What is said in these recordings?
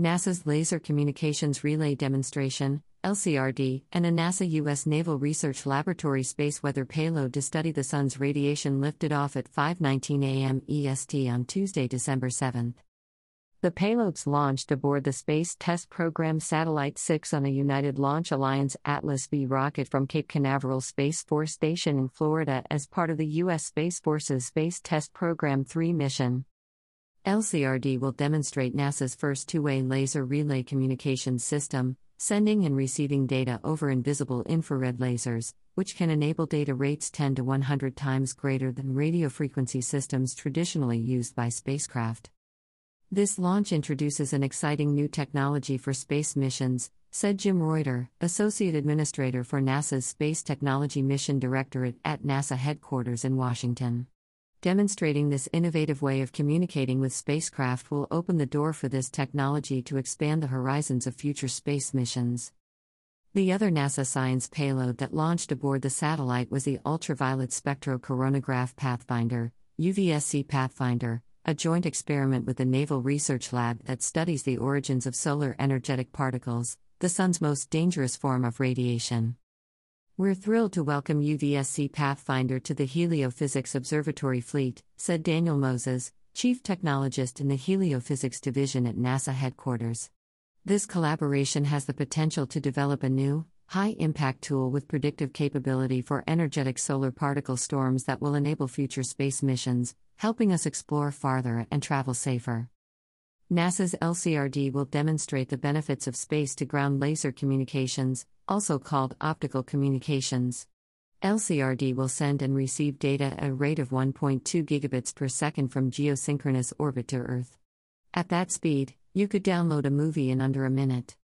NASA's Laser Communications Relay Demonstration, LCRD, and a NASA U.S. Naval Research Laboratory space weather payload to study the sun's radiation lifted off at 5:19 a.m. EST on Tuesday, December 7. The payloads launched aboard the Space Test Program Satellite 6 on a United Launch Alliance Atlas V rocket from Cape Canaveral Space Force Station in Florida as part of the U.S. Space Force's Space Test Program 3 mission. LCRD will demonstrate NASA's first two way laser relay communications system, sending and receiving data over invisible infrared lasers, which can enable data rates 10 to 100 times greater than radio frequency systems traditionally used by spacecraft. This launch introduces an exciting new technology for space missions, said Jim Reuter, Associate Administrator for NASA's Space Technology Mission Directorate at NASA headquarters in Washington. Demonstrating this innovative way of communicating with spacecraft will open the door for this technology to expand the horizons of future space missions. The other NASA science payload that launched aboard the satellite was the Ultraviolet Spectrocoronagraph Pathfinder, UVSC Pathfinder, a joint experiment with the Naval Research Lab that studies the origins of solar energetic particles, the Sun's most dangerous form of radiation. We're thrilled to welcome UVSC Pathfinder to the Heliophysics Observatory fleet, said Daniel Moses, Chief Technologist in the Heliophysics Division at NASA headquarters. This collaboration has the potential to develop a new, high impact tool with predictive capability for energetic solar particle storms that will enable future space missions, helping us explore farther and travel safer. NASA's LCRD will demonstrate the benefits of space to ground laser communications, also called optical communications. LCRD will send and receive data at a rate of 1.2 gigabits per second from geosynchronous orbit to Earth. At that speed, you could download a movie in under a minute.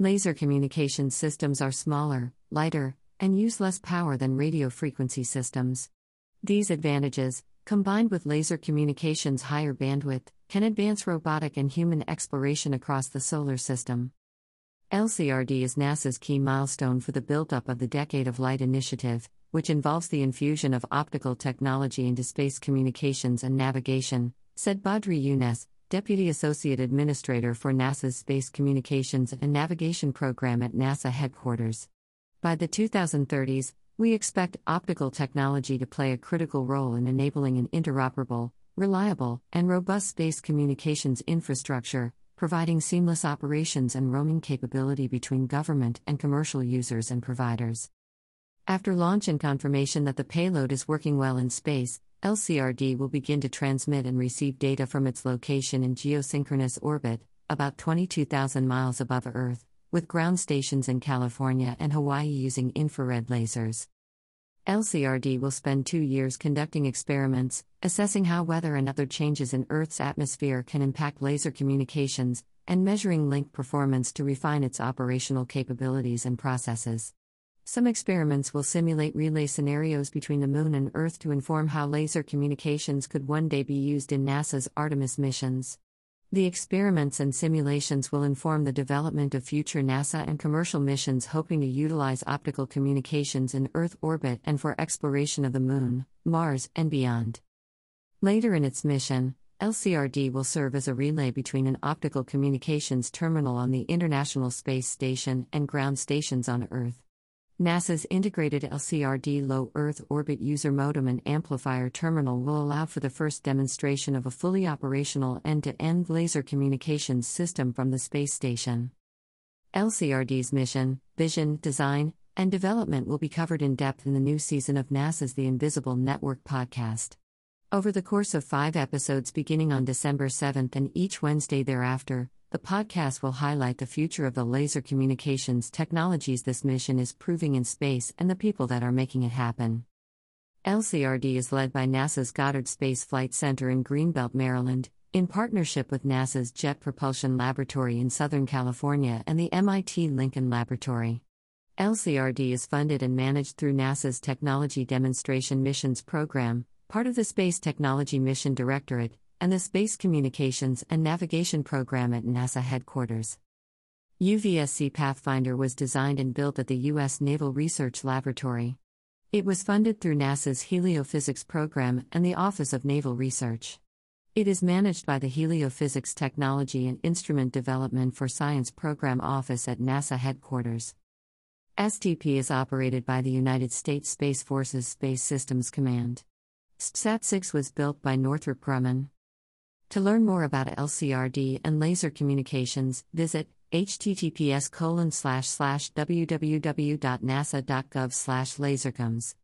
Laser communication systems are smaller, lighter, and use less power than radio frequency systems. These advantages, combined with laser communications' higher bandwidth, can advance robotic and human exploration across the solar system. LCRD is NASA's key milestone for the build-up of the Decade of Light initiative, which involves the infusion of optical technology into space communications and navigation, said Badri Younes, Deputy Associate Administrator for NASA's Space Communications and Navigation Program at NASA headquarters. By the 2030s, we expect optical technology to play a critical role in enabling an interoperable, reliable, and robust space communications infrastructure, providing seamless operations and roaming capability between government and commercial users and providers. After launch and confirmation that the payload is working well in space, LCRD will begin to transmit and receive data from its location in geosynchronous orbit, about 22,000 miles above Earth, with ground stations in California and Hawaii using infrared lasers. LCRD will spend two years conducting experiments, assessing how weather and other changes in Earth's atmosphere can impact laser communications, and measuring link performance to refine its operational capabilities and processes. Some experiments will simulate relay scenarios between the Moon and Earth to inform how laser communications could one day be used in NASA's Artemis missions. The experiments and simulations will inform the development of future NASA and commercial missions hoping to utilize optical communications in Earth orbit and for exploration of the Moon, Mars, and beyond. Later in its mission, LCRD will serve as a relay between an optical communications terminal on the International Space Station and ground stations on Earth. NASA's integrated LCRD low Earth orbit user modem and amplifier terminal will allow for the first demonstration of a fully operational end to end laser communications system from the space station. LCRD's mission, vision, design, and development will be covered in depth in the new season of NASA's The Invisible Network podcast. Over the course of five episodes beginning on December 7th and each Wednesday thereafter, the podcast will highlight the future of the laser communications technologies this mission is proving in space and the people that are making it happen. LCRD is led by NASA's Goddard Space Flight Center in Greenbelt, Maryland, in partnership with NASA's Jet Propulsion Laboratory in Southern California and the MIT Lincoln Laboratory. LCRD is funded and managed through NASA's Technology Demonstration Missions Program, part of the Space Technology Mission Directorate, and the Space Communications and Navigation Program at NASA headquarters. UVSC Pathfinder was designed and built at the U.S. Naval Research Laboratory. It was funded through NASA's Heliophysics Program and the Office of Naval Research. It is managed by the Heliophysics Technology and Instrument Development for Science Program Office at NASA headquarters. STP is operated by the United States Space Forces Space Systems Command. STPSat 6 was built by Northrop Grumman. To learn more about LCRD and laser communications, visit https www.nasa.gov lasercoms.